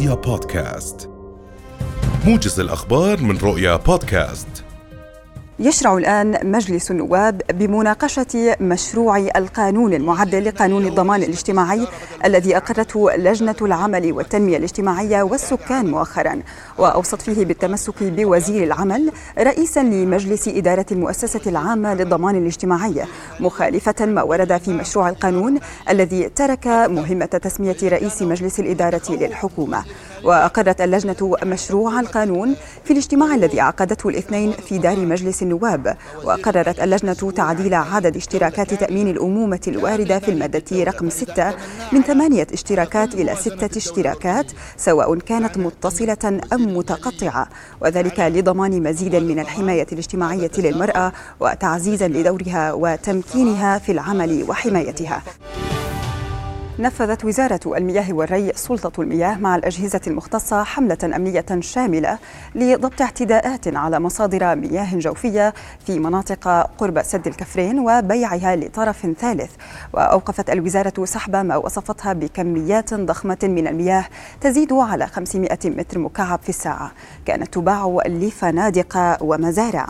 رؤيا بودكاست. موجز الأخبار من رؤيا بودكاست. يشرع الآن مجلس النواب بمناقشة مشروع القانون المعدل لقانون الضمان الاجتماعي الذي أقرته لجنة العمل والتنمية الاجتماعية والسكان مؤخرا وأوصت فيه بالتمسك بوزير العمل رئيسا لمجلس إدارة المؤسسة العامة للضمان الاجتماعي مخالفة ما ورد في مشروع القانون الذي ترك مهمة تسمية رئيس مجلس الإدارة للحكومة. وأقرت اللجنة مشروع القانون في الاجتماع الذي عقدته الاثنين في دار مجلس النواب. وقررت اللجنة تعديل عدد اشتراكات تأمين الأمومة الواردة في المادة رقم 6 من ثمانية اشتراكات إلى ستة اشتراكات سواء كانت متصلة أم متقطعة وذلك لضمان مزيد من الحماية الاجتماعية للمرأة وتعزيزا لدورها وتمكينها في العمل وحمايتها. نفذت وزارة المياه والري سلطة المياه مع الأجهزة المختصة حملة أمنية شاملة لضبط اعتداءات على مصادر مياه جوفية في مناطق قرب سد الكفرين وبيعها لطرف ثالث. وأوقفت الوزارة سحب ما وصفتها بكميات ضخمة من المياه تزيد على 500 متر مكعب في الساعة. كانت تباع لفنادق ومزارع.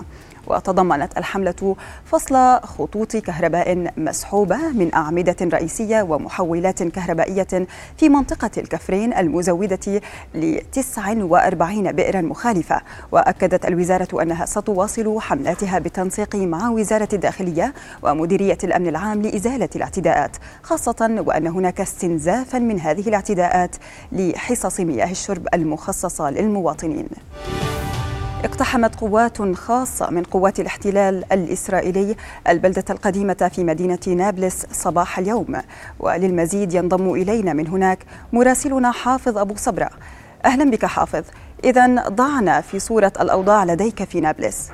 وتضمنت الحملة فصل خطوط كهرباء مسحوبة من أعمدة رئيسية ومحولات كهربائية في منطقة الكفرين المزودة ل 49 بئرا مخالفة. وأكدت الوزارة أنها ستواصل حملاتها بالتنسيق مع وزارة الداخلية ومديرية الأمن العام لإزالة الاعتداءات خاصة وأن هناك استنزافا من هذه الاعتداءات لحصص مياه الشرب المخصصة للمواطنين. اقتحمت قوات خاصة من قوات الاحتلال الإسرائيلي البلدة القديمة في مدينة نابلس صباح اليوم. وللمزيد ينضم إلينا من هناك مراسلنا حافظ أبو صبرة. أهلا بك حافظ. إذا ضعنا في صورة الأوضاع لديك في نابلس.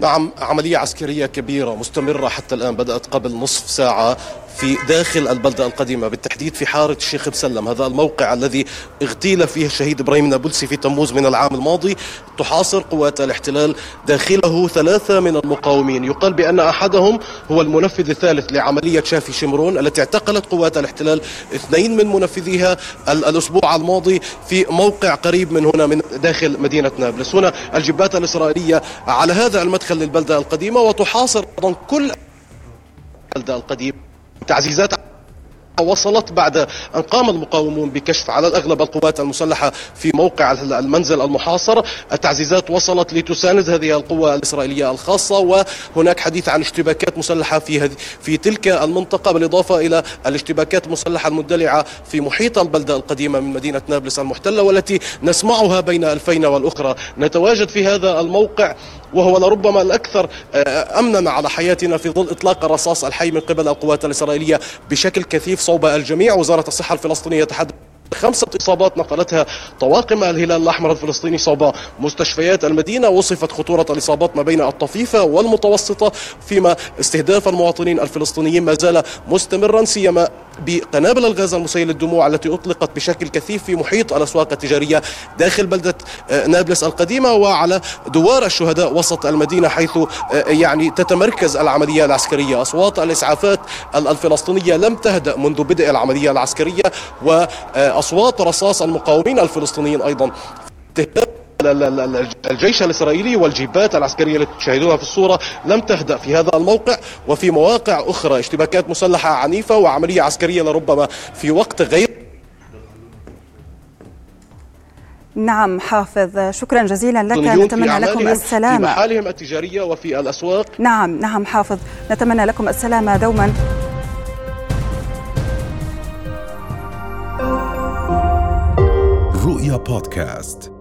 نعم عملية عسكرية كبيرة مستمرة حتى الآن بدأت قبل نصف ساعة. في داخل البلدة القديمة بالتحديد في حارة الشيخ بسلم. هذا الموقع الذي اغتيل فيه الشهيد إبراهيم النابلسي في تموز من العام الماضي تحاصر قوات الاحتلال داخله ثلاثة من المقاومين. يقال بأن أحدهم هو المنفذ الثالث لعملية شافي شمرون التي اعتقلت قوات الاحتلال اثنين من منفذيها الأسبوع الماضي في موقع قريب من هنا من داخل مدينة نابلس. هنا الجبات الإسرائيلية على هذا المدخل للبلدة القديمة وتحاصر أيضا كل البلدة القديمة. تعزيزات وصلت بعد أن قام المقاومون بكشف على الأغلب القوات المسلحة في موقع المنزل المحاصر. التعزيزات وصلت لتساند هذه القوة الإسرائيلية الخاصة وهناك حديث عن اشتباكات مسلحة في في تلك المنطقة بالإضافة إلى الاشتباكات المسلحة المندلعة في محيط البلدة القديمة من مدينة نابلس المحتلة والتي نسمعها بين ألفين والأخرى. نتواجد في هذا الموقع وهو لربما الأكثر آه، أمنا على حياتنا في ظل إطلاق الرصاص الحي من قبل القوات الإسرائيلية بشكل كثيف. صوب الجميع. وزارة الصحة الفلسطينية تحدث خمسة إصابات نقلتها طواقم الهلال الأحمر الفلسطيني صوب مستشفيات المدينة. وصفت خطورة الإصابات ما بين الطفيفة والمتوسطة فيما استهداف المواطنين الفلسطينيين ما زال مستمرا سيما بقنابل الغاز المسيل للدموع التي أطلقت بشكل كثيف في محيط الأسواق التجارية داخل بلدة آه، نابلس القديمة وعلى دوار الشهداء وسط المدينة حيث آه، يعني تتمركز العملية العسكرية. أصوات الإسعافات الفلسطينية لم تهدأ منذ بدء العملية العسكرية وأصوات رصاص المقاومين الفلسطينيين أيضا. الجيش الإسرائيلي والجيبات العسكرية التي تشاهدوها في الصورة لم تهدأ في هذا الموقع وفي مواقع أخرى اشتباكات مسلحة عنيفة وعملية عسكرية لربما في وقت غير نعم حافظ شكرا جزيلا لك. نتمنى لكم السلامة. في محالهم التجارية وفي الأسواق. نعم نعم حافظ. نتمنى لكم السلامة دوما. رؤيا بودكاست.